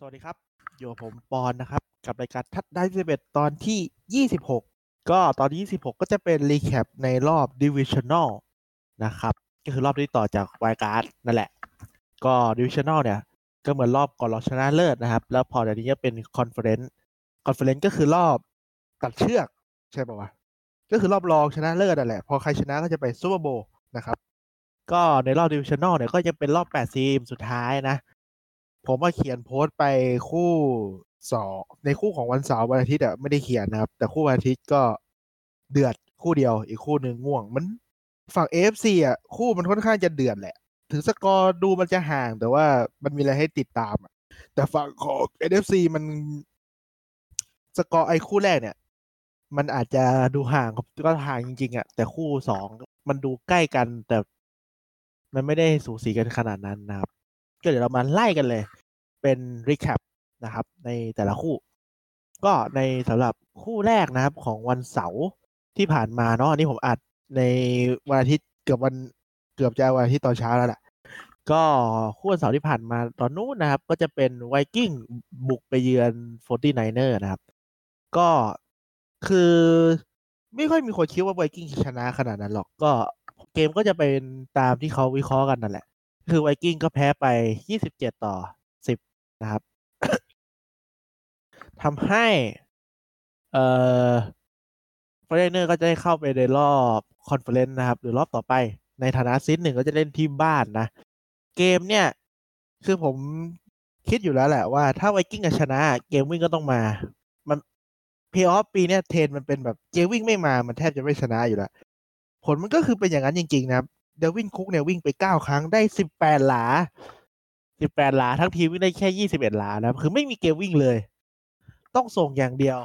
สวัสดีครับ อยู่ผมปอนนะครับ กับรายการทัดได้สิบเอ็ดตอนที่ 26 ก็ตอนที่ 26 ก็จะเป็นรีแคปในรอบ Divisional นะครับ ก็คือรอบที่ต่อจากไวการ์ดนั่นแหละ ก็ Divisional เนี่ย ก็เหมือนรอบก่อนรองชนะเลิศนะครับ แล้วพอเดี๋ยวนี้ก็เป็น Conference Conference ก็คือรอบตัดเชือก ใช่ป่าวะ ก็คือรอบรองชนะเลิศนั่นแหละ พอใครชนะก็จะไปซูเปอร์โบนะครับ ก็ในรอบ Divisional เนี่ยก็ยังเป็นรอบ 8 ทีมสุดท้ายนะ ผมว่าเขียนโพสต์ไปคู่สองในคู่ของวันเสาร์วันอาทิตย์อะไม่ได้เขียนนะครับ แต่คู่วันอาทิตย์ก็เดือดคู่เดียว อีกคู่หนึ่งง่วง มันฝั่ง AFC อะคู่มันค่อนข้างจะเดือดแหละ ถึงสกอร์ดูมันจะห่างแต่ว่ามันมีอะไรให้ติดตามอะแต่ฝั่งของ NFC มันสกอร์ไอ้คู่แรกเนี่ย มันอาจจะดูห่างก็ห่างจริงๆอะแต่คู่สองมันดูใกล้กันแต่มันไม่ได้สูสีกันขนาดนั้นนะครับ ก็เดี๋ยวเรามาไล่กันเลย เป็น recap นะครับ ในแต่ละคู่ ก็ในสำหรับคู่แรกนะครับของวันเสาร์ที่ผ่านมาเนาะอันนี้ผมอัดในวันอาทิตย์เกือบวันเกือบจะวันอาทิตย์ตอนเช้าแล้วแหละก็คู่วันเสาร์ที่ผ่านมาตอนนู้นนะครับ ก็จะเป็นไวกิ้งบุกไปเยือน Forty Niner นะครับ ก็คือไม่ค่อยมีคนคิดว่าไวกิ้งชนะขนาดนั้นหรอกก็เกมก็จะเป็นตามที่เขาวิเคราะห์กันนั่นแหละ คือไวกิ้งก็แพ้ไป 27 ต่อ นะครับ ทำให้ เอ่อ Forty Niner ก็จะได้เข้าไปในรอบ conference นะครับ หรือรอบต่อไป ในฐานะ seed หนึ่งก็จะเล่นที่บ้านนะ เกมเนี่ย คือผมคิดอยู่แล้วแหละว่าถ้าไวกิ้งชนะ เกมวิ่งก็ต้องมา มันเพย์ออฟปีเนี้ยเทนมันเป็นแบบเกมวิ่งไม่มา มันแทบจะไม่ชนะอยู่แล้ว ผลมันก็คือเป็นอย่างนั้นจริง ๆ นะครับ Dalvin Cook เนี่ยวิ่งไปเก้าครั้งได้สิบแปดหลา สิบแปดหลาทั้งทีมวิ่งได้แค่ยี่สิบเอ็ดหลานะคือไม่มีเกมวิ่งเลย ต้องส่งอย่างเดียว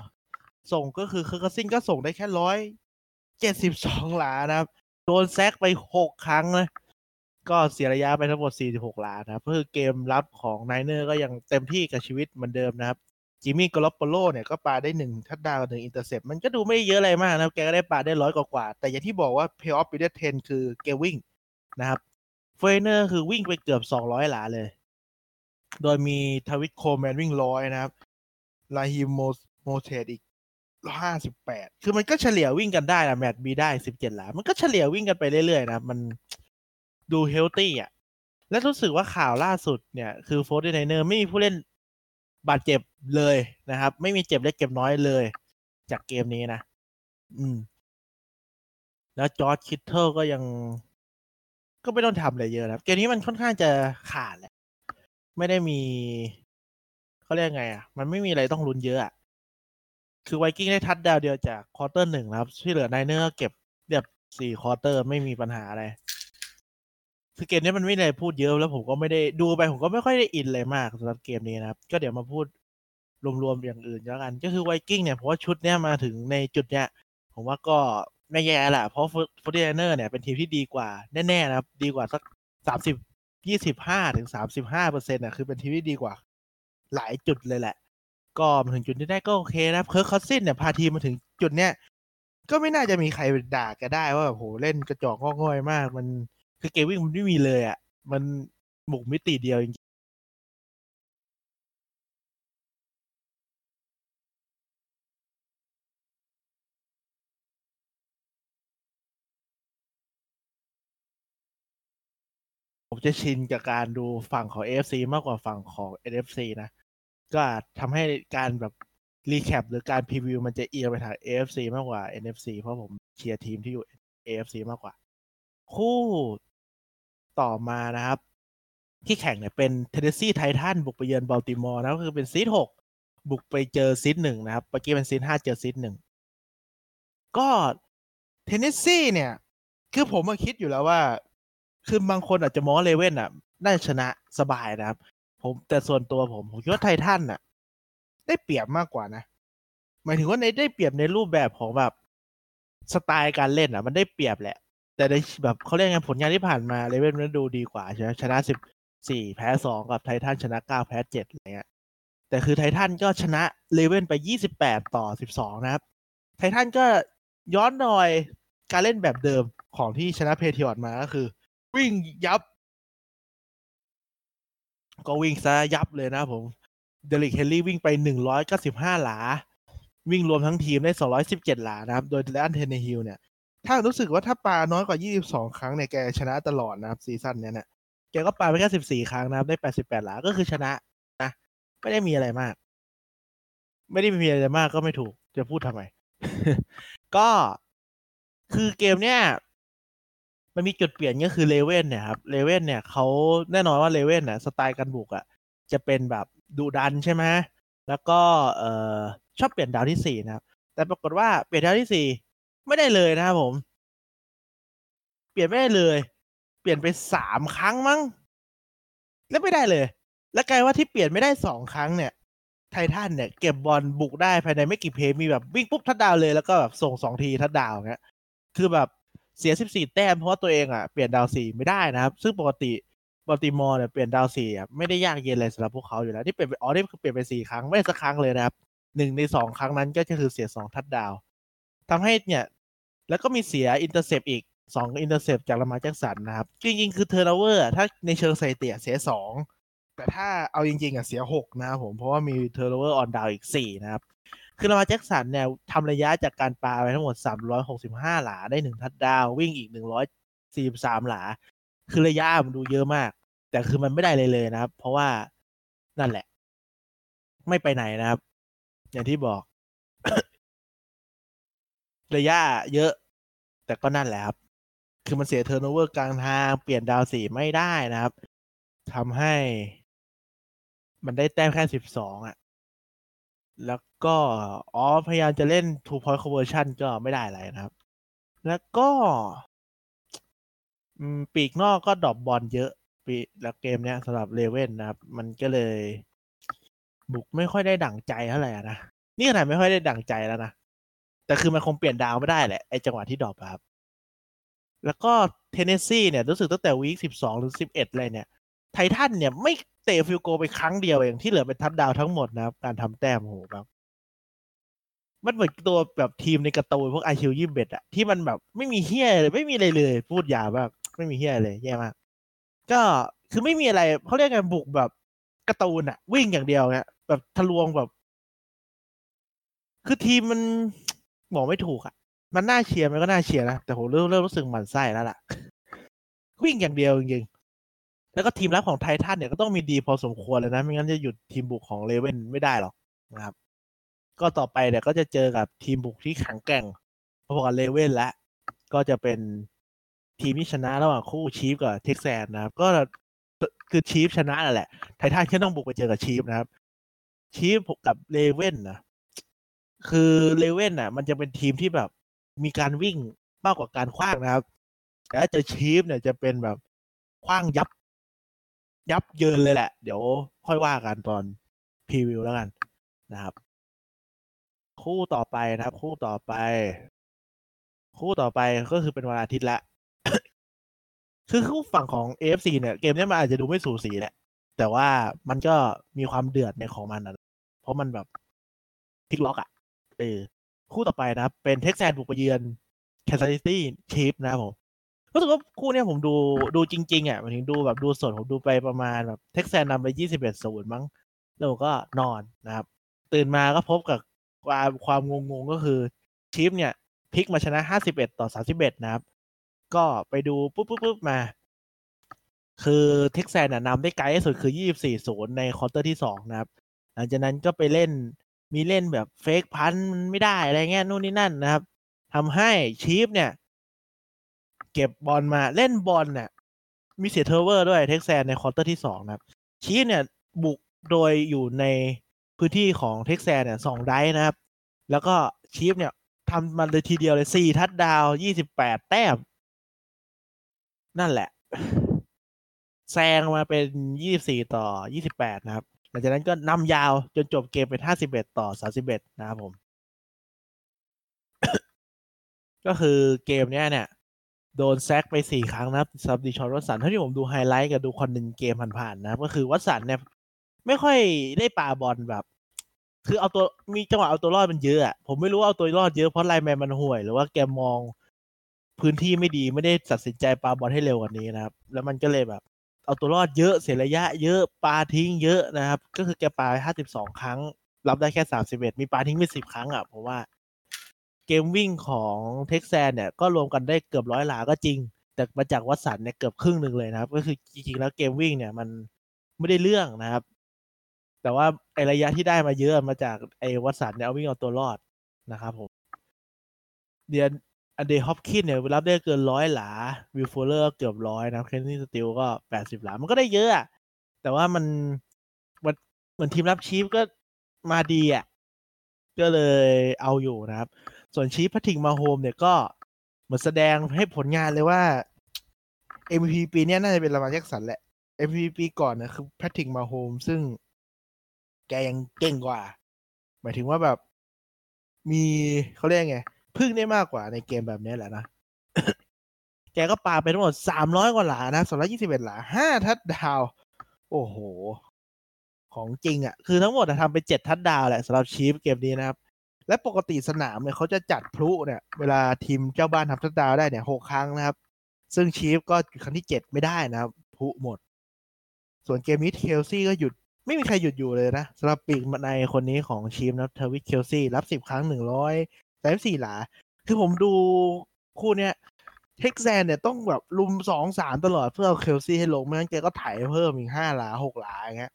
ส่งก็คือคือ Cousins ก็ส่งได้แค่ร้อยเจ็ดสิบสองหลานะครับ โดน sack ไปหกครั้งนะก็เสียระยะไปทั้งหมดสี่สิบหกหลานะครับคือเกมรับของ Niner ก็ยังเต็มที่กับชีวิตเหมือนเดิมนะครับ Jimmy Garoppolo เนี่ยก็ปาได้หนึ่ง touchdown หนึ่ง intercept มันก็ดูไม่เยอะอะไรมากนะครับ แกก็ได้ปาได้ร้อยกว่า แต่อย่างที่บอกว่าเพย์ออฟปีเดเทนคือเกมวิ่งนะครับ Forty Niner คือวิ่งไปเกือบสองร้อยหลาเลย โดยมี Tevin Coleman วิ่งร้อยนะครับ Raheem Mostert อีกห้าสิบแปดคือมันก็เฉลี่ยวิ่งกันได้นะแมตต์มีได้สิบเจ็ดหลา มันก็เฉลี่ยวิ่งกันไปเรื่อยๆนะมันดู healthy อะ และรู้สึกว่าข่าวล่าสุดเนี่ย คือ Forty Niner ไม่มีผู้เล่นบาดเจ็บเลยนะครับ ไม่มีเจ็บเล็กเจ็บน้อยเลย จากเกมนี้นะ อืม แล้ว George Kittle ก็ยัง ก็ไม่ต้องทำอะไรเยอะนะเกมนี้มันค่อนข้างจะขาดแหละ ไม่ได้มีเขาเรียกไงอะ มันไม่มีอะไรต้องลุ้นเยอะอะ คือไวกิ้งได้ touchdown เดียวจาก quarter หนึ่งนะครับ ที่เหลือ Niner เก็บเรียบสี่ quarter ไม่มีปัญหาอะไรคือเกมนี้มันไม่ได้พูดเยอะแล้วผมก็ไม่ได้ดูไปผมก็ไม่ค่อยได้อินเลยมากสำหรับเกมนี้นะครับ ก็เดี๋ยวมาพูดรวมๆอย่างอื่นแล้วกัน ก็คือไวกิ้งเนี่ยเพราะว่าชุดเนี้ยมาถึงในจุดเนี้ยผมว่าก็ไม่แย่แหละเพราะ Forty Niner เนี่ยเป็นทีมที่ดีกว่าแน่ๆนะครับ ดีกว่าสักสามสิบ ยี่สิบห้าถึงสามสิบห้าเปอร์เซ็นต์อะคือเป็นทีมที่ดีกว่า หลายจุดเลยแหละ ก็มาถึงจุดที่ได้ก็โอเคนะ Kirk Cousins เนี่ยพาทีมมาถึงจุดเนี้ยก็ไม่น่าจะมีใครด่าแกได้ว่าแบบโหเล่นกระจอกงอง่อยมาก มันคือเกมวิ่งมันไม่มีเลยอะ มันหมุกมิติเดียวจ ผมจะชินกับการดูฝั่งของ AFC มากกว่าฝั่งของ NFC นะ ก็ทำให้การแบบ recap หรือการ preview มันจะเอียงไปทาง AFC มากกว่า NFC เพราะผมเชียร์ทีมที่อยู่ AFC มากกว่า คู่ต่อมานะครับ ที่แข่งเนี่ยเป็น Tennessee Titan บุกไปเยือน Baltimore นะก็คือเป็น seed หกบุกไปเจอ seed หนึ่งนะครับเมื่อกี้เป็น seed ห้าเจอ seed หนึ่งก็ Tennessee เนี่ย คือผมมาคิดอยู่แล้วว่า คือบางคนอาจจะมอง Raven อะน่าชนะสบายนะครับ ผมแต่ส่วนตัวผมผมคิดว่าไททันอะ ได้เปรียบมากกว่านะ หมายถึงว่าในได้เปรียบในรูปแบบของแบบสไตล์การเล่นอะ มันได้เปรียบแหละ แต่ในแบบเขาเรียกไงผลงานที่ผ่านมาเลเว่นมันดูดีกว่าใช่ไหมชนะสิบสี่แพ้สองกับไททันชนะเก้าแพ้เจ็ดอะไรเงี้ยแต่คือไททันก็ชนะเลเว่นไปยี่สิบแปดต่อสิบสองนะครับ ไททันก็ย้อนหน่อยการเล่นแบบเดิมของที่ชนะ Patriot มาก็คือ วิ่งยับ ก็วิ่งซะยับเลยนะผม Derrick Henry วิ่งไป195หลา วิ่งรวมทั้งทีมได้217หลานะครับ โดย Ryan Tannehill เนี่ย ถ้ารู้สึกว่าถ้าปาน้อยกว่า22ครั้งเนี่ยแกชนะตลอดนะครับ season เนี้ยเนี่ยแกก็ปาไปแค่14ครั้งนะครับ ได้88หลา ก็คือชนะนะ ไม่ได้มีอะไรมาก ไม่ได้มีอะไรมากก็ไม่ถูก จะพูดทำไม ก็คือเกมเนี้ย มันมีจุดเปลี่ยนก็คือเลเว่นเนี่ยครับเลเว่นเนี่ยเขาแน่นอนว่าเลเว่นเนี่ยสไตล์การบุกอะ่ะจะเป็นแบบดุดันใช่ไหมแล้วก็เอ่อชอบเปลี่ยนดาวที่สี่นะครับ แต่ปรากฏว่าเปลี่ยนดาวที่สี่ไม่ได้เลยนะครับผม เปลี่ยนไม่ได้เลย เปลี่ยนไปสามครั้งมั้งแล้วไม่ได้เลย แล้วกลายว่าที่เปลี่ยนไม่ได้สองครั้งเนี่ย ไททันเนี่ย เก็บบอลบุกได้ภายในไม่กี่ play มีแบบวิ่งปุ๊บ touchdown เลยแล้วก็แบบส่งสองทีทัดดาวเงี้ยคือแบบ เสียสิบสี่แต้มเพราะว่าตัวเองอะเปลี่ยน down สี่ไม่ได้นะครับ ซึ่งปกติ Baltimore เนี่ยเปลี่ยน down สี่อะไม่ได้ยากเย็นเลยสำหรับพวกเขาอยู่แล้วที่เปลี่ยนไปอ๋อนี่คือเปลี่ยนไปสี่ครั้งไม่สักครั้งเลยนะครับหนึ่งในสองครั้งนั้นก็คือเสียสองทัดดาวทำให้เนี่ยแล้วก็มีเสีย intercept อีกสอง interception จาก Lamar Jackson นะครับ จริง ๆ คือ turnover ถ้าในเชิงสถิติเสียสองแต่ถ้าเอาจริงๆอะเสียหกนะครับผมเพราะว่ามี turnover on down อีกสี่นะครับ คือ Lamar Jackson เนี่ยทำระยะจากการปาไปทั้งหมด 365 หลาได้หนึ่งทัดดาว วิ่งอีก 143 หลา คือระยะมันดูเยอะมาก แต่คือมันไม่ได้เลยเลยนะครับ เพราะว่านั่นแหละ ไม่ไปไหนนะครับ อย่างที่บอก ระยะเยอะ แต่ก็นั่นแหละครับ คือมันเสีย turnover กลางทาง เปลี่ยน down สี่ไม่ได้นะครับทำให้ มันได้แต้มแค่สิบสองอะ แล้วก็อ๋อพยายามจะเล่น two point conversion ก็ไม่ได้อะไรนะครับ แล้วก็ปีกนอกก็ drop บอลเยอะปีแล้วเกมเนี้ยสำหรับ Ravens นะครับ มันก็เลย บุกไม่ค่อยได้ดั่งใจเท่าไหร่นะนี่ขนาดไม่ค่อยได้ดั่งใจแล้วนะแต่คือมันคงเปลี่ยน down ไม่ได้แหละไอจังหวะที่ drop ครับ แล้วก็ Tennessee เนี่ยรู้สึกตั้งแต่ week สิบสองหรือสิบเอ็ดเลยเนี่ย Titans เนี่ยไม่ เตะ field goal ไปครั้งเดียวเองที่เหลือเป็นทัดดาวทั้งหมดนะครับ การทำแต้มโหแบบมันเหมือนตัวแบบทีมในการ์ตูนพวกไอคิวยิมเบ็ดอะที่มันแบบไม่มีเฮี้ยเลยไม่มีอะไรเลย พูดยาวมากไม่มีเฮี้ยเลยแย่มากก็คือไม่มีอะไรเขาเรียกกันบุกแบบการ์ตูนอะวิ่งอย่างเดียวเนี่ยแบบทะลวงแบบ คือทีมมันบอกไม่ถูกอะมันน่าเชียร์มันก็น่าเชียร์นะแต่ผมเริ่มเริ่มรู้สึกหมันไส้แล้วล่ะ วิ่งอย่างเดียวจริงๆ แล้วก็ทีมรับของ Titans เนี่ยก็ต้องมีดีพอสมควรเลยนะ ไม่งั้นจะหยุดทีมบุกของ Ravens ไม่ได้หรอกนะครับ ก็ต่อไปเนี่ยก็จะเจอกับทีมบุกที่แข็งแกร่งพอๆกับ Ravens และ ก็จะเป็นทีมที่ชนะระหว่างคู่ Chiefs กับ Texans นะครับ ก็คือชีฟชนะนั่นแหละ ไททันแค่ต้องบุกไปเจอกับชีฟนะครับ ชีฟกับเลเว่นนะคือเลเว่นน่ะ มันจะเป็นทีมที่แบบมีการวิ่งมากกว่าการคว้างนะครับแต่เจอชีฟเนี่ยจะเป็นแบบคว้างยับ ยับเยินเลยแหละ เดี๋ยวค่อยว่ากันตอนพรีวิวแล้วกันนะครับ คู่ต่อไปนะครับ คู่ต่อไป คู่ต่อไปก็คือเป็นวันอาทิตย์ละคือคู่ฝั่งของ AFC เนี่ย เกมนี้มันอาจจะดูไม่สูสีแหละ แต่ว่ามันก็มีความเดือดในของมันนะเพราะมันแบบพลิกล็อกอะ่ะเออคู่ต่อไปนะครับ เป็น Texans บุกไปเยือน Kansas City Chiefs นะครับผม รู้สึกว่าคู่เนี้ยผมดูดูจริง ๆอะมันถึงดูแบบดูสดผมดูไปประมาณแบบ Texans นำไปยี่สิบเอ็ดศูนย์มั้ง แล้วก็นอนนะครับ ตื่นมาก็พบกับความความงงๆก็คือChiefs เนี่ยพลิกมาชนะห้าสิบเอ็ดต่อสามสิบเอ็ดนะครับ ก็ไปดูปุ๊บปุ๊บปุ๊บมา คือ Texans น่ะนำได้ไกลที่สุดคือยี่สิบสี่ศูนย์ใน quarter ที่สองนะครับ หลังจากนั้นก็ไปเล่นมีเล่นแบบ fake punt ไม่ได้อะไรเงี้ยนู่นนี่นั่นนะครับทำให้ Chiefs เนี่ย เก็บบอลมาเล่นบอลเนี่ยมีเสีย turnover ด้วย Texans ใน quarter ที่สองนะครับ Chiefs เนี่ยบุกโดยอยู่ในพื้นที่ของ Texans เนี่ยสองไดนะครับ แล้วก็ Chiefs เนี่ยทำมาเลยทีเดียวเลยสี่ทัดดาวยี่สิบแปดแต้ม นั่นแหละ แซงมาเป็นยี่สิบสี่ต่อยี่สิบแปดนะครับ หลังจากนั้นก็นำยาวจนจบเกมเป็นห้าสิบเอ็ดต่อสามสิบเอ็ดนะครับผม ก็คือเกมเนี้ยเนี่ย โดน sack ไปสี่ครั้งนะครับสำหรับ Deshaun Watson เท่าที่ผมดูไฮไลท์กับดู condensed game ผ่านๆนะก็คือวัตสันเนี่ย ไม่ค่อยได้ปาบอลแบบ คือเอาตัวมีจังหวะเอาตัวรอดมันเยอะอะผมไม่รู้ว่าเอาตัวรอดเยอะเพราะไลแมนมันห่วย หรือว่าแกมองพื้นที่ไม่ดีไม่ได้ตัดสินใจปาบอลให้เร็วกว่านี้นะครับ แล้วมันก็เลยแบบ เอาตัวรอดเยอะเสียระยะ เยอะปาทิ้งเยอะนะครับ ก็คือแกปาห้าสิบสองครั้ง รับได้แค่สามสิบเอ็ดมีปาทิ้งไปสิบครั้งอะเพราะว่า เกมวิ่งของเท็กซันเนี่ยก็รวมกันได้เกือบร้อยหลาก็จริง แต่มาจากวัตสันเนี่ยเกือบครึ่งหนึ่งเลยนะครับ ก็คือจริงๆแล้วเกมวิ่งเนี่ยมันไม่ได้เรื่องนะครับ แต่ว่าไอระยะที่ได้มาเยอะมาจากไอวัตสันเนี่ยเอาวิ่งเอาตัวรอดนะครับผม DeAndre Hopkins เนี่ยรับได้เกินร้อยหลา Will Fuller เกือบร้อยนะ Kenny Stills ก็แปดสิบหลา มันก็ได้เยอะอะแต่ว่ามันมันเหมือนทีมรับ Chiefs ก็มาดีอะก็เลยเอาอยู่นะครับ ส่วน Chiefs Patrick Mahomes เนี่ยก็เหมือนแสดงให้ผลงานเลยว่า MVP ปีนี้น่าจะเป็น Lamar Jackson แหละ MVP ปีก่อนนะคือ Patrick Mahomes ซึ่งแกยังเก่งกว่า หมายถึงว่าแบบมีเขาเรียกไง พึ่งได้มากกว่าในเกมแบบนี้แหละนะ แกก็ปาไปทั้งหมดสามร้อยกว่าหลานะสองร้อยยี่สิบเอ็ดหลาห้าทัดดาว โอ้โห ของจริงอะ่ะ คือทั้งหมดทำไปเจ็ดทัดดาวแหละสำหรับ Chiefs เกมนี้นะครับ และปกติสนามเนี่ยเขาจะจัดพลุเนี่ยเวลาทีมเจ้าบ้านทำทัดดาวได้เนี่ยหกครั้งนะครับ ซึ่ง Chiefs ก็ครั้งที่เจ็ดไม่ได้นะครับพลุหมด ส่วนเกมนี้ Kelce ก็หยุดไม่มีใครหยุดอยู่เลยนะสำหรับปีกในคนนี้ของ Chiefs นะ Travis Kelce รับสิบครั้งหนึ่งร้อยสามสิบสี่หลา คือผมดูคู่เนี้ย Texans เนี่ยต้องแบบรุมสองสามตลอดเพื่อเอา Kelce ให้ลงไม่งั้นแกก็ไถเพิ่มอีกห้าหลาหกหลาอย่างเงี้ย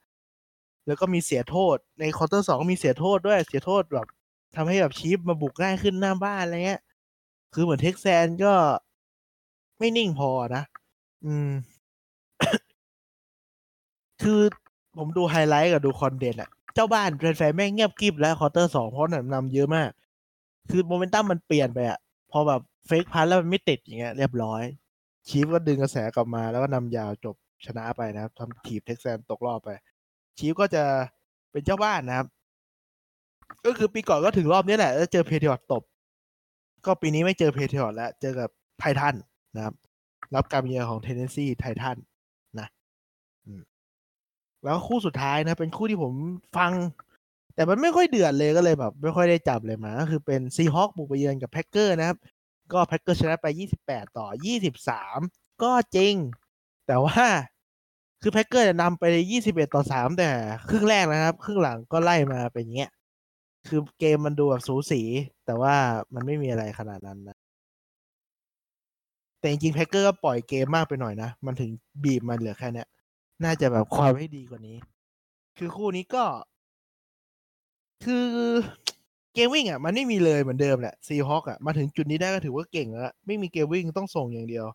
แล้วก็มีเสียโทษใน quarter สองมีเสียโทษด้วยเสียโทษแบบ ทำให้แบบ Chiefs มาบุกง่ายขึ้นหน้าบ้านอะไรเงี้ย คือเหมือน Texans ก็ไม่นิ่งพอนะ อืม คือผมดูไฮไลท์กับดู condensed อะเจ้าบ้านแฟนๆแม่งเงียบกริบแล้ว quarter สองเพราะนำนำเยอะมาก คือโมเมนตัมมันเปลี่ยนไปอะพอแบบ fake punt แล้วมันไม่ติดอย่างเงี้ยเรียบร้อย Chiefs ก็ดึงกระแสกลับมาแล้วก็นำยาวจบชนะไปนะครับทำทีม Texans ตกรอบไป Chiefs ก็จะเป็นเจ้าบ้านนะครับ ก็คือปีก่อนก็ถึงรอบนี้แหละ แล้วเจอ Patriots ตบ ก็ปีนี้ไม่เจอ Patriots แล้ว เจอกับ Titans นะครับ รับการเยือนของ Tennessee Titans นะแล้วคู่สุดท้ายนะ เป็นคู่ที่ผมฟัง แต่มันไม่ค่อยเดือดเลยก็เลยแบบ ไม่ค่อยได้จับเลยมา ก็คือเป็น Seahawks บุกไปเยือนกับ Packers นะครับ ก็ Packers ชนะไป 28 ต่อ 23 ก็จริง แต่ว่าคือแพ็กเกอร์นำไป 21 ต่อ 3 แต่ครึ่งแรกนะครับ ครึ่งหลังก็ไล่มาเป็นเงี้ย คือเกมมันดูแบบสูสี แต่ว่ามันไม่มีอะไรขนาดนั้นนะ แต่จริงๆแพ็กเกอร์ก็ปล่อยเกมมากไปหน่อยนะ มันถึงบีบมันเหลือแค่เนี้ย น่าจะแบบความให้ดีกว่านี้ คือคู่นี้ก็ คือเกมวิ่งอะ มันไม่มีเลยเหมือนเดิมแหละซีฮอคอะ มาถึงจุดนี้ได้ก็ถือว่าเก่งแล้ว ไม่มีเกมวิ่งต้องส่งอย่างเดียว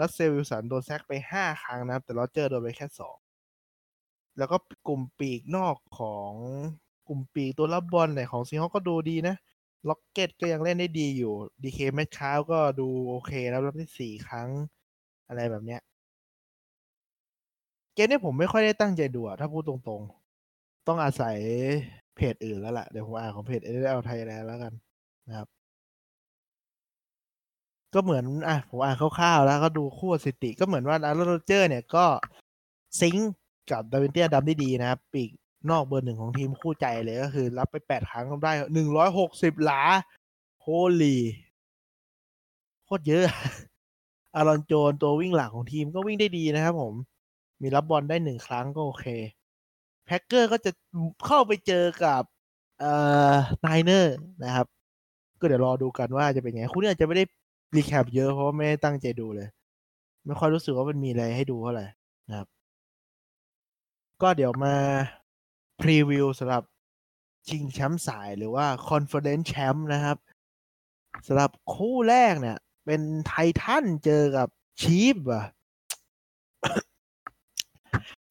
รัสเซลวิลสันโดน sack ไปห้าครั้งนะแต่โรเจอร์โดนไปแค่สองแล้วก็กลุ่มปีกนอกของ ลุ่มปีกตัวรับบอลเนี่ยของ Seahawks ก็ดูดีนะล็อกเก็ตก็ยังเล่นได้ดีอยู่ดีเค เมตคาล์ฟก็ดูโอเค แล้วรับได้สี่ครั้งอะไรแบบเนี้ย เกมนี้ผมไม่ค่อยได้ตั้งใจดูถ้าพูดตรงๆ ต้องอาศัยเพจอื่นแล้วล่ะ เดี๋ยวผมอ่านของเพจ NFL Thailand แล้วกันนะครับ ก็เหมือนอะผมอ่านคร่าวๆแล้วก็ดูคู่สถิติ ก็เหมือนว่าอาร์โรเจอร์ เนี่ยก็ sync กับดาวานเต้ อดัมส์ได้ดีนะครับ ปีก นอกเบอร์หนึ่งของทีมคู่ใจเลยก็คือ รับไปแปดครั้งทำได้หนึ่งร้อยหกสิบหลา holy โคตรเยอะ อารอนโจนตัววิ่งหลักของทีมก็วิ่งได้ดีนะครับผม มีรับบอลได้หนึ่งครั้งก็โอเค Packers ก็จะเข้าไปเจอกับเอ่อ Niners นะครับ ก็เดี๋ยวรอดูกันว่าจะเป็นไง คู่นี้อาจจะไม่ได้ recap เยอะเพราะไม่ได้ตั้งใจดูเลย ไม่ค่อยรู้สึกว่ามันมีอะไรให้ดูเท่าไหร่นะครับ ก็เดี๋ยวมา preview สำหรับชิงแชมป์สายหรือว่า conference แชมป์นะครับสำหรับคู่แรกเนี่ย เป็น Titans เจอกับ Chiefs อะ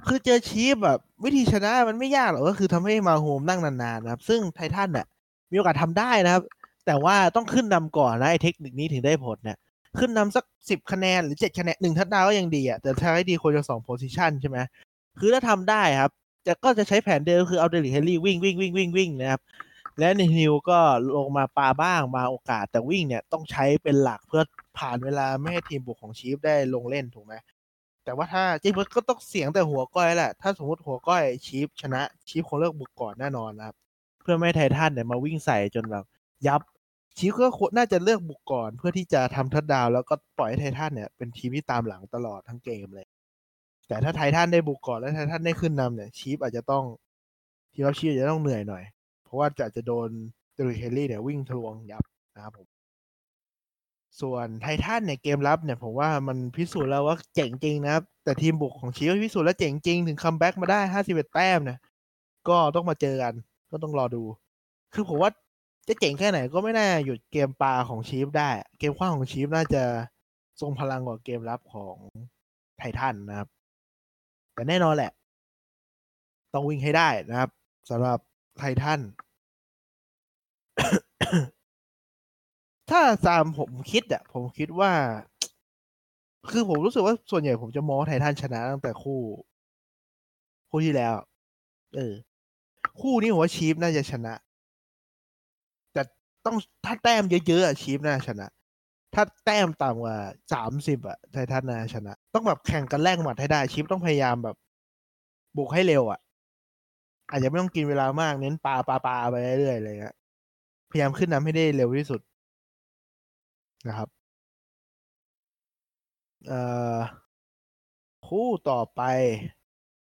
คือเจอ Chiefs แบบวิธีชนะมันไม่ยากหรอกก็คือทำให้มาโฮมนั่งนานๆนะครับ ซึ่ง Titans เนี่ยมีโอกาสทำได้นะครับ แต่ว่าต้องขึ้นนำก่อนนะไอ้เทคนิคนี้ถึงได้ผลเนี่ยขึ้นนำสักสิบคะแนนหรือเจ็ดคะแนนหนึ่งทัดดาวก็ยังดีอะแต่ถ้าให้ดีควรจะสอง possession ใช่ไหมคือถ้าทำได้ครับ จะก็จะใช้แผนเดิมคือเอาเดลิเฮลี่วิ่งวิ่งวิ่งวิ่งวิ่งนะครับ แทนเนฮิลล์ก็ลงมาปาบ้างมาโอกาสแต่วิ่งเนี่ยต้องใช้เป็นหลักเพื่อผลาญเวลาไม่ให้ทีมบุกของ Chiefs ได้ลงเล่นถูกไหมแต่ว่าถ้าจริงๆก็ต้องเสียงแต่หัวก้อยแหละ ถ้าสมมติหัวก้อยชีฟชนะชีฟคงเลิกบุกก่อนแน่นอนนะครับ เพื่อไม่ให้ไททันเนี่ยมาวิ่งใส่จนแบบยับชีฟก็น่าจะเลือกบุกก่อน เพื่อที่จะทำทัดดาวแล้วก็ปล่อยให้ไททันเนี่ยเป็นทีมที่ตามหลังตลอดทั้งเกมเลย แต่ถ้าไททันได้บุกก่อนแล้วไททันได้ขึ้นนำเนี่ยชีฟอาจจะต้องทีมรับชีฟอาจจะต้องเหนื่อยหน่อย เพราะว่าจะจะโดนเดริเคลลี่เนี่ยวิ่งทะลวงยับนะครับผม ส่วน Titans เนี่ยเกมรับเนี่ยผมว่ามันพิสูจน์แล้วว่าเจ๋งจริงนะครับ แต่ทีมบุกของ Chiefs พิสูจน์แล้วเจ๋งจริงถึง comeback มาได้ห้าสิบเอ็ดแต้มเนี่ยก็ต้องมาเจอกันก็ต้องรอดู คือผมว่าจะเจ๋งแค่ไหนก็ไม่น่าหยุดเกมปาของ Chiefs ได้ เกมขว้างของ Chiefs น่าจะทรงพลังกว่าเกมรับของ Titans นะครับ แต่แน่นอนแหละ ต้องวิ่งให้ได้นะครับสำหรับ Titansถ้าตามผมคิดอะผมคิดว่า คือผมรู้สึกว่าส่วนใหญ่ผมจะมองไททันชนะตั้งแต่คู่ คู่ที่แล้ว เออ คู่นี้ผมว่าชีฟน่าจะชนะ แต่ต้องถ้าแต้มเยอะๆอะชีฟน่าชนะ ถ้าแต้มต่ำกว่าสามสิบอะไททันนาชนะ ต้องแบบแข่งกันแลกหมัดให้ได้ชีฟต้องพยายามแบบบุกให้เร็วอะอาจจะไม่ต้องกินเวลามากเน้นปลาปลาปลาไปเรื่อยๆเลยครับพยายามขึ้นนำให้ได้เร็วที่สุดนะครับเอ่อคู่ต่อไป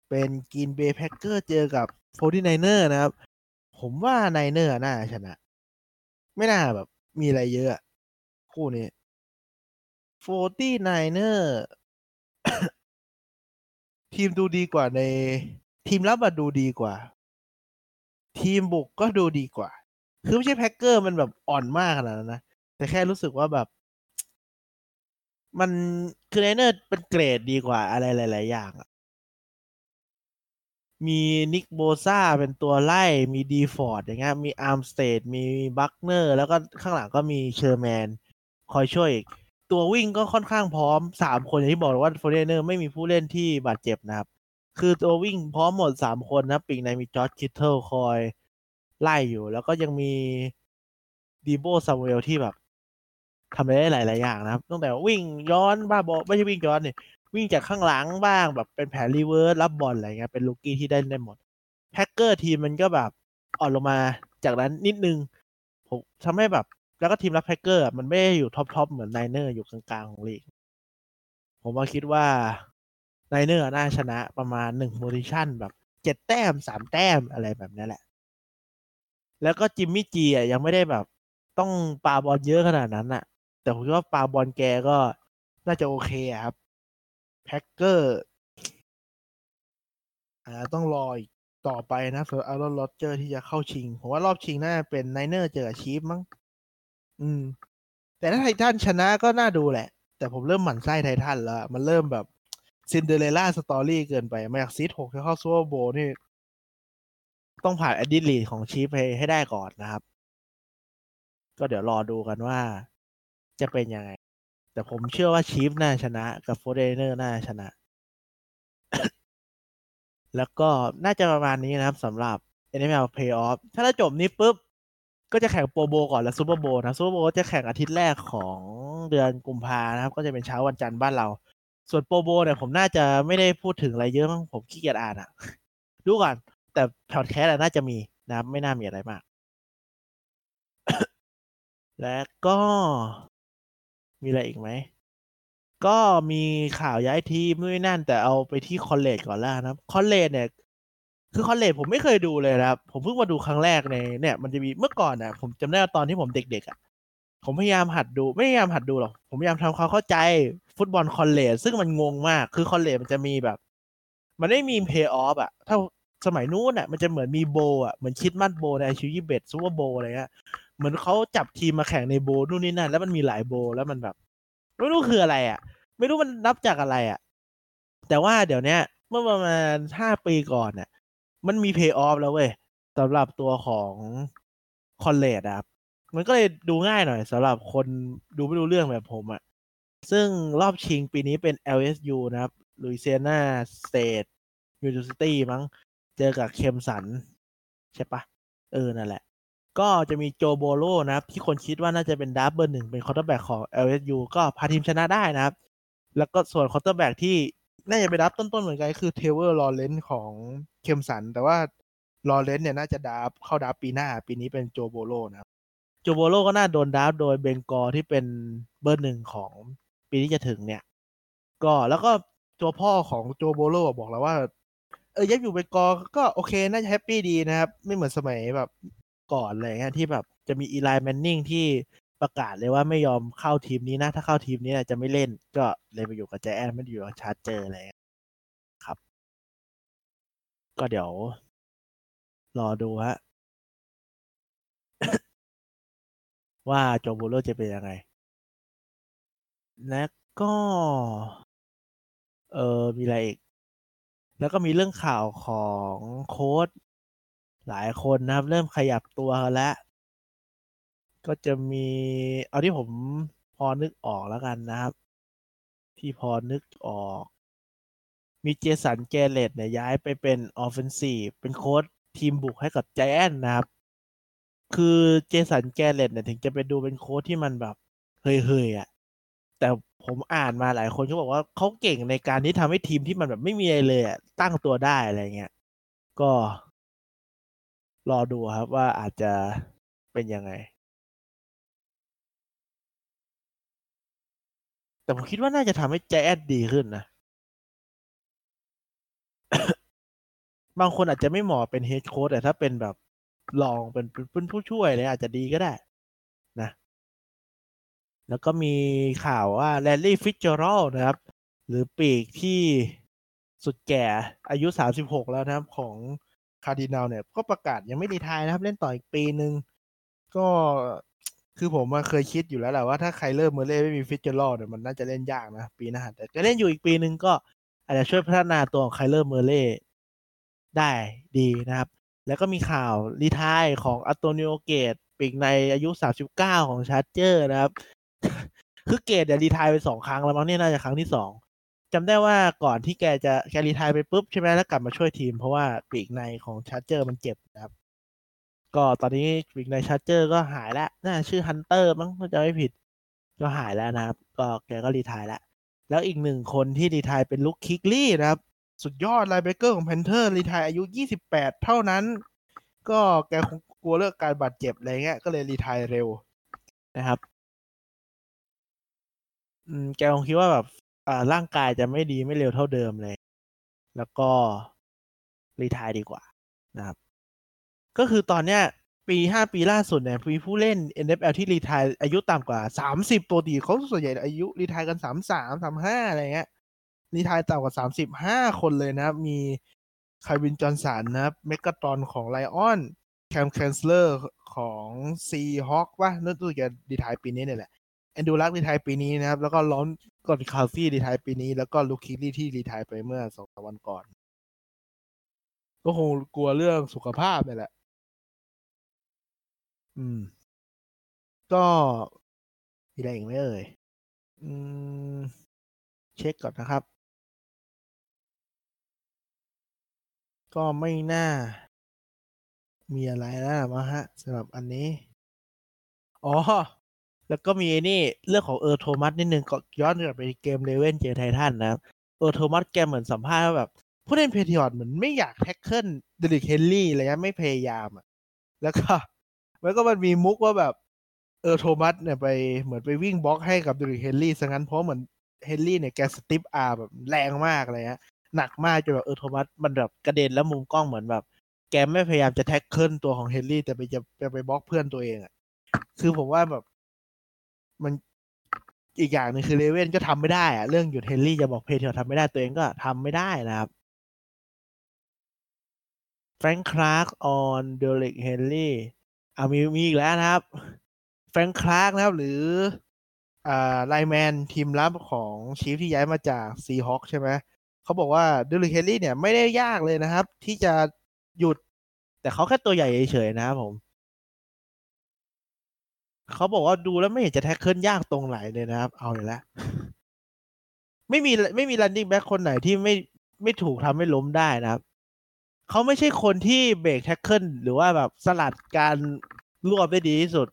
เป็น Green Bay Packers เจอกับ Forty Niners นะครับ ผมว่าไนเนอร์น่าชนะ ไม่น่าแบบมีอะไรเยอะ คู่นี้โฟร์ตี้ Ninersทีมดูดีกว่าใน ทีมรับดูดีกว่า ทีมบุกก็ดูดีกว่า คือไม่ใช่ Packers มันแบบอ่อนมากขนาดนั้นนะ แต่แค่รู้สึกว่าแบบ มันคือ Niners เป็นเกรดดีกว่าอะไรหลาย ๆ อย่างมีนิกโบซ่าเป็นตัวไล่ มีดีฟอร์ดอย่างเงี้ย มีอาร์มสเตดมีบัคเนอร์ แล้วก็ข้างหลังก็มีเชอร์แมน คอยช่วยอีก ตัววิ่งก็ค่อนข้างพร้อมสามคนอย่างที่บอกว่า Forty Niners ไม่มีผู้เล่นที่บาดเจ็บนะครับ คือตัววิ่งพร้อมหมดสามคนนะปีกในมีจอร์จคิทเทิลคอยไล่อยู่ แล้วก็ยังมีดีโบซามูเอลที่แบบทำได้หลาย ๆ อย่างนะครับ ตั้งแต่วิ่งย้อนบ้าบอไม่ใช่วิ่งย้อนเนี่ยวิ่งจากข้างหลังบ้างแบบเป็นแผน reverse รับบอลอะไรเงี้ยเป็น rookie ที่ได้ได้หมด Packers ทีมมันก็แบบอ่อนลงมาจากนั้นนิดนึงผมทำให้แบบ แล้วก็ทีมรับ Packers มันไม่ได้อยู่ top top เหมือน Niners อยู่กลางๆของลีก ผมว่าคิดว่า Niners น่าชนะประมาณหนึ่ง possession แบบเจ็ดแต้มสามแต้มอะไรแบบนี้แหละ แล้วก็จิมมี่จีอะยังไม่ได้แบบต้องปาบอลเยอะขนาดนั้นอะ แต่ผมคิดว่าปาบอลแกก็น่าจะโอเคครับ Packers ต้องรออีกต่อไปนะสำหรับอารอนโรเจอร์ที่จะเข้าชิง ผมว่ารอบชิงน่าเป็น Niners เจอ Chiefs มั้ง อืม แต่ถ้า Titans ชนะก็น่าดูแหละ แต่ผมเริ่มหมั่นไส้ Titans แล้ว มันเริ่มแบบ Cinderella story เกินไปมาจาก seed หกจะเข้า Super Bowl นี่ ต้องผ่านแอนดี้ รีดของ Chiefs ให้ให้ได้ก่อนนะครับ ก็เดี๋ยวรอดูกันว่าจะเป็นยังไง แต่ผมเชื่อว่า Chiefs น่าชนะ กับ Forty Niners น่าชนะ แล้วก็น่าจะประมาณนี้นะครับสำหรับ NFL Playoff ถ้าเราจบนี้ปุ๊บ ก็จะแข่ง Pro Bowl ก่อนแล้ว Super Bowl นะ Super Bowl จะแข่งอาทิตย์แรกของเดือนกุมภานะครับ ก็จะเป็นเช้าวันจันทร์บ้านเรา ส่วน Pro Bowl เนี่ยผมน่าจะไม่ได้พูดถึงอะไรเยอะมั้งผมขี้เกียจอ่านอะดูก่อน แต่พอดแคสต์น่าจะมีนะไม่น่ามีอะไรมาก และก็มีอะไรอีกไหม ก็มีข่าวย้ายทีมนู่นนั่น แต่เอาไปที่ college ก่อนแล้วนะครับ college เนี่ย คือคอลเลจผมไม่เคยดูเลยนะครับ ผมเพิ่งมาดูครั้งแรกในเนี่ย มันจะมีเมื่อก่อนนะผมจำได้ตอนที่ผมเด็กๆอะ่ะผมพยายามหัดดู ไม่พยายามหัดดูหรอก ผมพยายามทำความเข้าใจฟุตบอลคอลเลจซึ่งมันงงมาก คือคอลเลจมันจะมีแบบ มันไม่มีเพย์ออฟอะถ้าสมัยนู้นอะมันจะเหมือนมีโบอะเหมือนคิดมัดโบในชิวยี่เบตซูเปอร์โบอะไรเงี้ยเหมือนเขาจับทีมมาแข่งในโบนู่นนี่นั่นแล้วมันมีหลายโบแล้วมันแบบไม่รู้คืออะไรอะ ไม่รู้มันนับจากอะไรอะ แต่ว่าเดี๋ยวนี้เมื่อประมาณห้าปีก่อนเนี่ย มันมีเพย์ออฟแล้วเว้ยสำหรับตัวของ college ครับ มันก็เลยดูง่ายหน่อยสำหรับคนดูไม่รู้เรื่องแบบผมอะซึ่งรอบชิงปีนี้เป็น LSU นะครับ Louisiana State University มั้ง เจอกับ Clemson ใช่ปะเออ นั่นแหละ ก็จะมี Joe Burrow นะครับ ที่คนคิดว่าน่าจะเป็น draft เบอร์หนึ่งเป็น quarterback ของ LSU ก็พาทีมชนะได้นะครับ แล้วก็ส่วน quarterback ที่ น่าจะไป draft ต้นๆเหมือนกันคือ Trevor Lawrence ของ Clemson แต่ว่า Lawrence เนี่ยน่าจะ draft เข้า draft ปีหน้า ปีนี้เป็น Joe Burrow นะครับ Joe Burrow ก็น่าโดน draft โดย Bengals ที่เป็นเบอร์หนึ่งของปีที่จะถึงเนี่ย ก็แล้วก็ตัวพ่อของ Joe Burrow บอกแล้วว่า เออยับอยู่ Bengals ก็โอเค น่าจะ happy ดีนะครับ ไม่เหมือนสมัยแบบก่อนอะไรเงี้ยที่แบบจะมี Eli Manning ที่ ประกาศเลยว่าไม่ยอมเข้าทีมนี้นะ ถ้าเข้าทีมนี้จะไม่เล่น ก็เลยไปอยู่กับแจแอนไม่อยู่กับชาร์เจอร์อะไรครับ ก็เดี๋ยว รอดูฮะว่าโจโบโลจะเป็นยังไง และก็ เออมีอะไรอีก แล้วก็มีเรื่องข่าวของโค้ดหลายคนนะครับ เริ่มขยับตัวแล้ว ก็จะมี เอาที่ผมพอนึกออกแล้วกันนะครับ ที่พอนึกออก มีเจสันเกเลตเนี่ยย้ายไปเป็นออฟเฟนซีฟเป็นโค้ดทีมบุกให้กับไจแอนนะครับ คือ Jason Garrett เนี่ยถึงจะไปดูเป็นโค้ชที่มันแบบเฮยๆอะแต่ผมอ่านมาหลายคนเขาบอกว่าเขาเก่งในการที่ทำให้ทีมที่มันแบบไม่มีอะไรเลยอะตั้งตัวได้อะไรเงี้ย ก็ รอดูครับว่าอาจจะเป็นยังไง แต่ผมคิดว่าน่าจะทำให้ Giants ดีขึ้นนะ บางคนอาจจะไม่เหมาะเป็น head coach แต่ถ้าเป็นแบบลองเป็นเป็นผู้ช่วยเลยอาจจะดีก็ได้นะ แล้วก็มีข่าวว่า Larry Fitzgerald นะครับ หรือปีกที่สุดแก่อายุ 36 แล้วนะครับ ของ Cardinals เนี่ย ก็ประกาศยังไม่ดีทายนะครับ เล่นต่ออีกปีหนึ่งก็ คือผมเคยคิดอยู่แล้วแหละว่าถ้า Kyler Murray ไม่มี Fitzgerald เนี่ยมันน่าจะเล่นยากนะ ปีหน้าแต่จะเล่นอยู่อีกปีหนึ่งก็อาจจะช่วยพัฒนาตัวของ Kyler Murray ได้ดีนะครับ แล้วก็มีข่าว retire ของ Antonio Gates ปีกในอายุ 39 ของ Chargers นะครับ คือเนี่ย retire ไปสองครั้งแล้วมั้งเนี่ยน่าจะครั้งที่สองจำได้ว่าก่อนที่แกจะแก retire ไปปุ๊บใช่ไหมแล้วกลับมาช่วยทีม เพราะว่าปีกในของ Chargers มันเจ็บนะครับ ก็ตอนนี้ปีกใน Chargers ก็หายแล้วน่าชื่อ Hunter มั้งถ้าจะไม่ผิด ก็หายแล้วนะครับ ก็แกก็ retire แล้วแล้วอีกหนึ่งคนที่ retire เป็น Luke Kuechly นะครับ สุดยอด linebacker ของ Panthers retire อายุ 28 เท่านั้น ก็แกคงกลัวเรื่องการบาดเจ็บอะไรเงี้ยก็เลย retire เร็วนะครับอืมแกคงคิดว่าแบบอ่าร่างกายจะไม่ดีไม่เร็วเท่าเดิมเลย แล้วก็ retire ดีกว่านะครับ ก็คือตอนเนี้ยปีห้าปีล่าสุดเนี่ยมีผู้เล่น NFL ที่ retire อายุต่ำกว่าสามสิบปกติเขาส่วนใหญ่อายุ retire กันสามสามสามห้าอะไรเงี้ย retire ต่ำกว่าสามสิบห้าคนเลยนะมี Calvin Johnson นะ Megatron ของ Lions Kam Chancellor ของ Seahawks ว่านั่นตัวจะ retire ปีนี้เนี่ยแหละ Andrew Luck retire ปีนี้นะครับ แล้วก็ Rob Gronkowski retire ปีนี้ แล้วก็ Luke Kuechly ที่ retire ไปเมื่อสองสามวันก่อน ก็คงกลัวเรื่องสุขภาพนี่แหละ อืม ก็มีอะไรอีกไหมเอ่ย อืม เช็คก่อนนะครับ ก็ไม่น่า มีอะไรแล้วมั้งฮะสำหรับอันนี้ อ๋อ แล้วก็มีนี่เรื่องของ Earl Thomas นิดนึงก็ย้อนกลับไปเกม Ravens เจอ Titans นะครับ Earl Thomas แกเหมือนสัมภาษณ์ว่าแบบ ผู้เล่น Patriots เหมือนไม่อยาก tackle Derrick Henry อะไรเงี้ยไม่พยายามอะ แล้วก็ แล้วก็มันมีมุกว่าแบบ Earl Thomas เนี่ยไปเหมือนไปวิ่งบล็อกให้กับ Derrick Henry ซะงั้นเพราะเหมือนเฮนรี่เนี่ยแก stiff arm แบบแรงมากเลยฮะหนักมากจนแบบ Earl Thomas มันแบบกระเด็นแล้วมุมกล้องเหมือนแบบ แกไม่พยายามจะ tackle ตัวของเฮนรี่แต่ไปจะไปไปบล็อกเพื่อนตัวเองอะคือผมว่าแบบ มันอีกอย่างหนึ่งคือ Ravens ก็ทำไม่ได้อะเรื่องหยุดเฮนรี่จะบอก Patriots ทำไม่ได้ตัวเองก็ทำไม่ได้นะครับ Frank Clark on Derrick Henry อ่ามีมีอีกแล้วนะครับ Frank Clark นะครับ หรืออ่า lineman ทีมรับของ Chiefs ที่ย้ายมาจาก Seahawks ใช่ไหมเขาบอกว่า Derrick Henry เนี่ยไม่ได้ยากเลยนะครับ ที่จะหยุด แต่เขาแค่ตัวใหญ่เฉยๆนะครับผมเขาบอกว่าดูแล้วไม่เห็นจะ tackle ยากตรงไหนเลยนะครับ เอาเลยละไม่มีไม่มี running back คนไหนที่ไม่ไม่ถูกทำให้ล้มได้นะครับ เขาไม่ใช่คนที่ break tackle หรือว่าแบบสลัดการรวบได้ดีที่สุด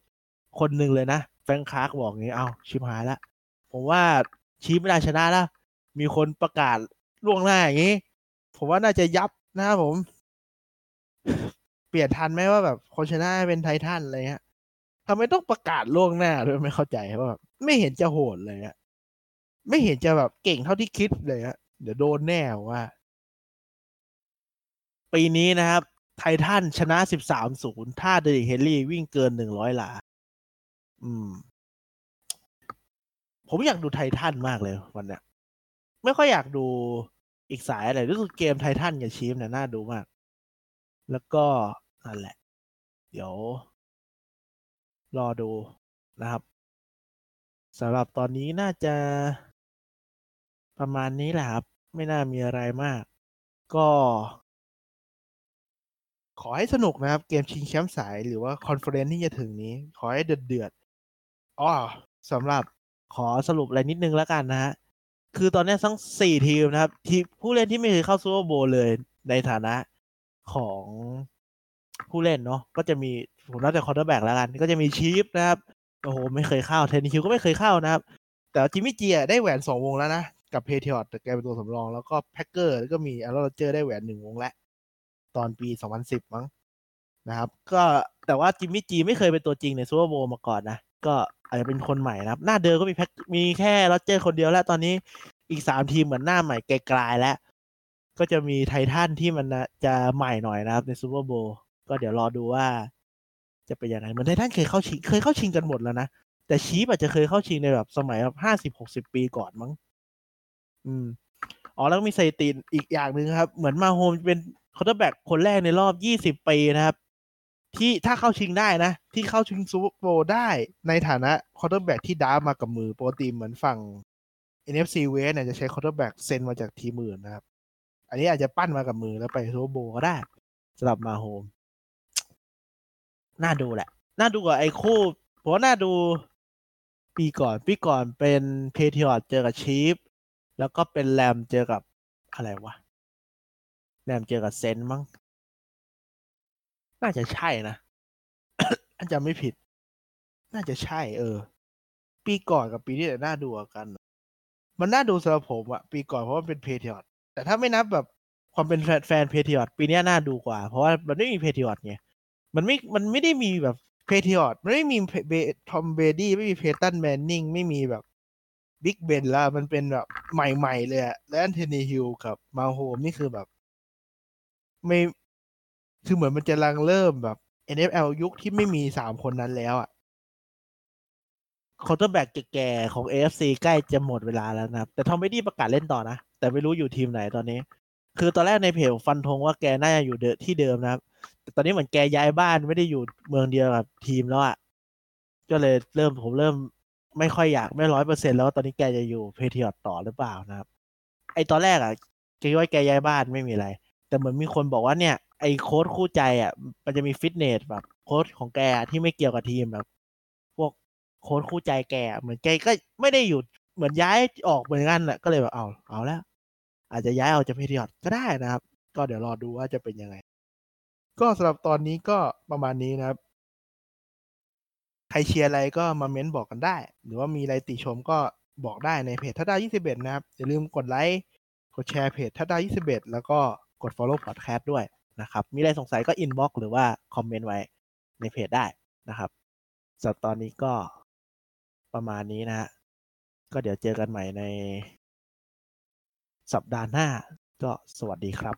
คนหนึ่งเลยนะแฟรงคาร์กบอกงี้เอาชิมหายละผมว่าชี้ไม่ได้ชนะแล้ว มีคนประกาศล่วงหน้าอย่างนี้ ผมว่าน่าจะยับนะครับผม เปลี่ยนทันไหมว่าแบบคนชนะเป็นไททันอะไรเงี้ยทำไมต้องประกาศล่วงหน้าด้วยไม่เข้าใจว่าแบบไม่เห็นจะโหดเลยอะไม่เห็นจะแบบเก่งเท่าที่คิดเลยอะเดี๋ยวโดนแน่ว่า ปีนี้นะครับ ไททันชนะ13-0ถ้าเดริกเฮนรี่วิ่งเกิน100หลา อืม ผมอยากดูไททันมากเลยวันเนี้ย ไม่ค่อยอยากดูอีกสายอะไรรู้สึกเกมไททันกับชีฟเนี่ยน่าดูมาก แล้วก็นั่นแหละ เดี๋ยว รอดูนะครับสำหรับตอนนี้น่าจะประมาณนี้แหละครับ ไม่น่ามีอะไรมาก ก็ ขอให้สนุกนะครับ เกมชิงแชมป์สายหรือว่า conference ที่จะถึงนี้ ขอให้เดือดเดือดอ๋อสำหรับขอสรุปอะไรนิดนึงแล้วกันนะฮะ คือตอนนี้ทั้งสี่ทีมนะครับ ทีมผู้เล่นที่ไม่เคยเข้า Super Bowl เลยในฐานะของผู้เล่นเนาะก็จะมีผมนับจาก quarterback แล้วกัน ก็จะมี Chiefs นะครับโอ้โหไม่เคยเข้า Tannehill ก็ไม่เคยเข้านะครับ แต่ Jimmy G ได้แหวนสองวงแล้วนะ กับ Patriots แต่แกเป็นตัวสำรอง แล้วก็ Packers ก็มี Aaron Rodgers ได้แหวนหนึ่งวงแล้ว ตอนปี 2010 มั้งนะครับ ก็แต่ว่า Jimmy G ไม่เคยเป็นตัวจริงใน Super Bowl มาก่อนนะ ก็อาจจะเป็นคนใหม่นะครับ หน้าเดิมก็มีแพ็กมีแค่ Rodgers คนเดียวแล้วตอนนี้อีกสามทีมเหมือนหน้าใหม่ไกลๆแล้ว ก็จะมี Titans ที่มันจะใหม่หน่อยนะครับ ใน Super Bowlก็เดี๋ยวรอดูว่า จะเป็นยังไงเหมือน Titans เคยเข้าชิงเคยเข้าชิงกันหมดแล้วนะแต่ Chiefs อาจจะเคยเข้าชิงในแบบสมัยแบบห้าสิบหกสิบปีก่อนมั้ง อืม อ๋อแล้วมีสถิติอีกอย่างหนึ่งครับ เหมือน Mahomes เป็น quarterback คนแรกในรอบยี่สิบปีนะครับ ที่ถ้าเข้าชิงได้นะ ที่เข้าชิง Super Bowl ได้ในฐานะ quarterback ที่ draft มากับมือ ปกติเหมือนฝั่ง NFC West เนี่ยจะใช้ quarterback เซ็นมาจากทีมอื่นนะครับ อันนี้อาจจะปั้นมากับมือแล้วไป Super Bowl ก็ได้สำหรับ Mahomes น่าดูแหละ น่าดูกว่าไอ้คู่ผมว่าน่าดูปีก่อน ปีก่อนเป็น Patriots เจอกับ Chiefs แล้วก็เป็น Rams เจอกับอะไรวะ Rams เจอกับ Saints มั้ง น่าจะใช่นะอาจจะไม่ผิด น่าจะใช่ เออ ปีก่อนกับปีนี้น่าดูกัน มันน่าดูสำหรับผมอะปีก่อนเพราะมันเป็น Patriots แต่ถ้าไม่นับแบบความเป็นแฟน Patriots ปีนี้น่าดูกว่า เพราะว่ามันไม่มี Patriots ไงมันไม่ มันไม่ได้มีแบบ Patriots มันไม่มีแบบ Tom Brady ไม่มี Peyton Manning ไม่มีแบบ Big Ben แล้วมันเป็นแบบใหม่ ๆ เลยอะและ Ryan Tannehill กับ Mahomes นี่คือแบบ ไม่คือเหมือนมันจะกำลังเริ่มแบบ NFL ยุคที่ไม่มีสามคนนั้นแล้วอะquarterback แก่ๆของ AFC ใกล้จะหมดเวลาแล้วนะครับ แต่ Tom Brady ประกาศเล่นต่อนะ แต่ไม่รู้อยู่ทีมไหนตอนนี้ คือตอนแรกในเพจฟันธงว่าแกน่าจะอยู่เดที่เดิมนะครับ แต่ตอนนี้เหมือนแกย้ายบ้านไม่ได้อยู่เมืองเดียวกับทีมแล้วอะ่ะก็เลยเริ่มผมเริ่มไม่ค่อยอยากไม่ร้อยเปอร์เซ็นแล้วว่าตอนนี้แกจะอยู่ Patriots ต่อหรือเปล่านะครับ ไอตอนแรกอะ่ะแกว่าแกย้ายบ้านไม่มีอะไร แต่เหมือนมีคนบอกว่าเนี่ยไอ้โค้ชคู่ใจอะ มันจะมีฟิตเนสแบบโค้ชของแกที่ไม่เกี่ยวกับทีมแบบ พวกโค้ชคู่ใจแกเหมือนแกก็ไม่ได้อยู่เหมือนย้ายออกเหมือนกันแหละก็เลยแบบเอาเอาแล้ว อาจจะย้ายออกจาก Patriots ก็ได้นะครับ ก็เดี๋ยวรอดูว่าจะเป็นยังไง ก็สำหรับตอนนี้ก็ประมาณนี้นะครับ ใครเชียร์อะไรก็มาเม้นบอกกันได้ หรือว่ามีอะไรติชมก็บอกได้ในเพจทัดดา21 นะครับอย่าลืมกดไลค์กดแชร์เพจทัดดา21 แล้วก็ กด follow podcast ด้วยนะครับ มีอะไรสงสัยก็ inbox หรือว่าคอมเมนต์ไว้ในเพจได้นะครับสำหรับตอนนี้ก็ประมาณนี้นะฮะก็เดี๋ยวเจอกันใหม่ในสัปดาห์หน้า ก็สวัสดีครับ